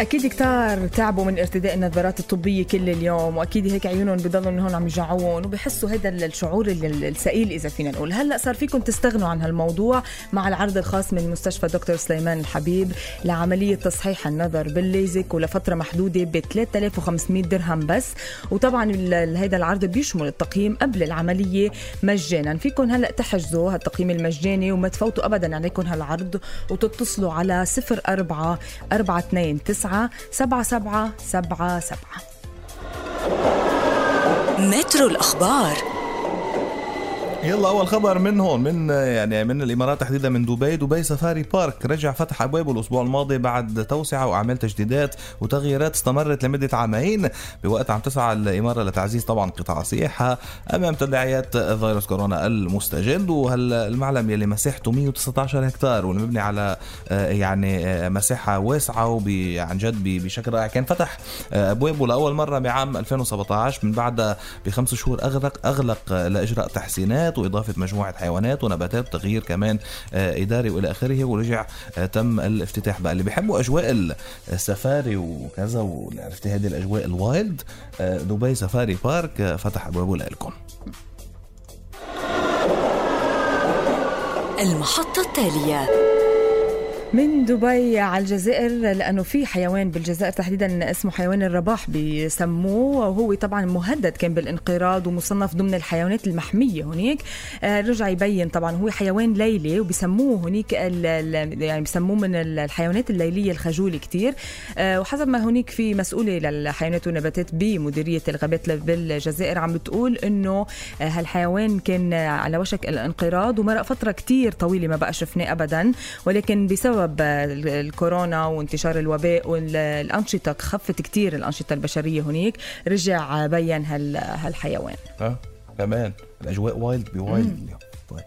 أكيد كتار تعبوا من ارتداء النظارات الطبية كل اليوم وأكيد هيك عيونهم بضلوا إنهم عم يجعون وبحسوا هذا الشعور السئيل إذا فينا نقول. هلأ صار فيكم تستغنوا عن هالموضوع مع العرض الخاص من مستشفى دكتور سليمان الحبيب لعملية تصحيح النظر بالليزك ولفترة محدودة ب 3500 درهم بس. وطبعا هذا العرض بيشمل التقييم قبل العملية مجانا. فيكم هلأ تحجزوا هالتقييم المجاني وما تفوتوا ابدا عليكم هالعرض وتتصلوا على 04 429 تسعة سبعة سبعة سبعة سبعة. مترو الأخبار. يلا أول خبر من هون من يعني من الإمارات تحديدا من دبي. دبي سفاري بارك رجع فتح ابوابه الأسبوع الماضي بعد توسعة وأعمال تجديدات وتغييرات استمرت لمدة عامين. بوقت عم تسعى الإمارة لتعزيز طبعا قطاع السياحة أمام تداعيات فيروس كورونا المستجد. وهالمعلم يلي مساحته 119 هكتار والمبني على آه، يعني آه، مساحة واسعة وعن جد بشكل رائع كان فتح آه، أبوابه لأول مرة بعام 2017 من بعدها بخمس شهور اغلق أغلق لإجراء تحسينات. وإضافة مجموعة حيوانات ونباتات وتغيير كمان آه، إداري وإلى آخره ورجع آه، تم الافتتاح بقى. اللي بيحبوا أجواء السفاري وكذا وعرفتي هذه الأجواء الوايلد آه، دبي سفاري بارك فتح ابوابه لكم المحطة التالية. من دبي على الجزائر لأنه في حيوان بالجزائر تحديدا اسمه حيوان الرباح بيسموه. وهو طبعا مهدد كان بالانقراض ومصنف ضمن الحيوانات المحمية هناك. آه، رجع يبين طبعا هو حيوان ليلي وبيسموه هناك يعني بيسموه من الحيوانات الليلية الخجولة كثير آه، وحسب ما هناك في مسؤولة للحيوانات والنباتات بمديرية الغابات بالجزائر عم بتقول إنه آه، هالحيوان كان على وشك الانقراض ومرق فترة كثير طويلة ما بقى شفناه ابدا. ولكن بسبب بسبب الكورونا وانتشار الوباء والأنشطة خفت كثير الأنشطة البشرية هناك. رجع بين هالحيوان. آه كمان. الأجواء wild ب wild طيب.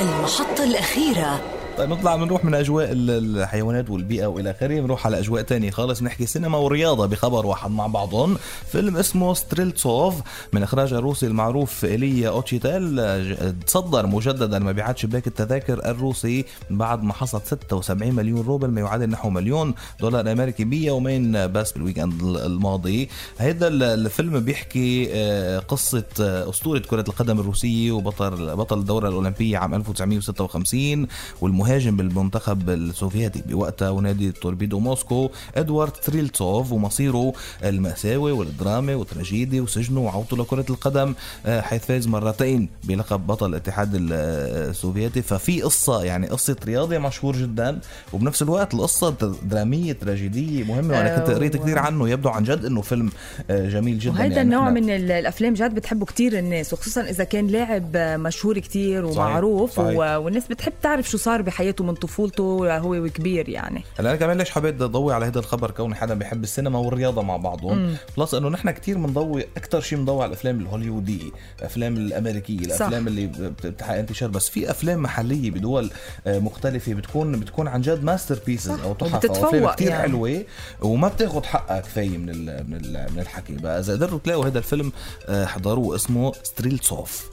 المحطة الأخيرة طيب نطلع بنروح من أجواء الحيوانات والبيئة وإلى آخره. بنروح على أجواء تانية خالص. نحكي سينما ورياضة بخبر واحد مع بعضهم. فيلم اسمه ستريلتسوف من إخراج الروسي المعروف إيليا أوتشيتال. تصدر مجددا مبيعات شباك التذاكر الروسي بعد ما حصد 76 مليون روبل. ما يعادل نحو مليون دولار أمريكي بيومين بس بال weekend الماضي. هذا الفيلم بيحكي آه، قصة آه، أسطورة كرة القدم الروسية وبطل بطل الدوره الأولمبية عام 1956 والمهم مهاجم بالمنتخب السوفيتي بوقتها ونادي توربيدو موسكو إدوارد ستريلتسوف ومصيره المأساوي والدرامي والتراجيدي وسجنه وعودته لكرة القدم آه، حيث فاز مرتين بلقب بطل الاتحاد السوفيتي ففي قصة يعني قصة رياضي مشهور جدا وبنفس الوقت القصة درامية تراجيدية مهمة وأنا كنت قريت كثير عنه يبدو عن جد إنه فيلم آه، جميل جدا وهذا يعني النوع من الأفلام جد بتحبه كثير الناس وخصوصا إذا كان لاعب مشهور كثير ومعروف صحيح. صحيح. والناس بتحب تعرف شو صار بحياته من طفولته هو وكبير يعني. هلا أنا كمان ليش حبيت أضوي على هذا الخبر؟ كوني حدا بيحب السينما والرياضة مع بعضهم. plus إنه نحن كثير بنضوي أكثر شيء بنضوي على الأفلام الهوليوديه الافلام الأمريكية الأفلام صح. اللي بتحقق انتشار. بس في أفلام محلية بدول آه، مختلفة بتكون بتكون عن جد masterpieces أو تحف أو أفلام كثير يعني. حلوة وما بتاخذ حقها كفاية من من من الحكي. بقى إذا قدرتوا تلاقوا هذا الفيلم آه، حضروه اسمه ستريلتسوف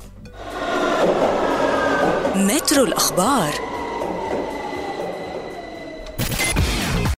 مترو الأخبار.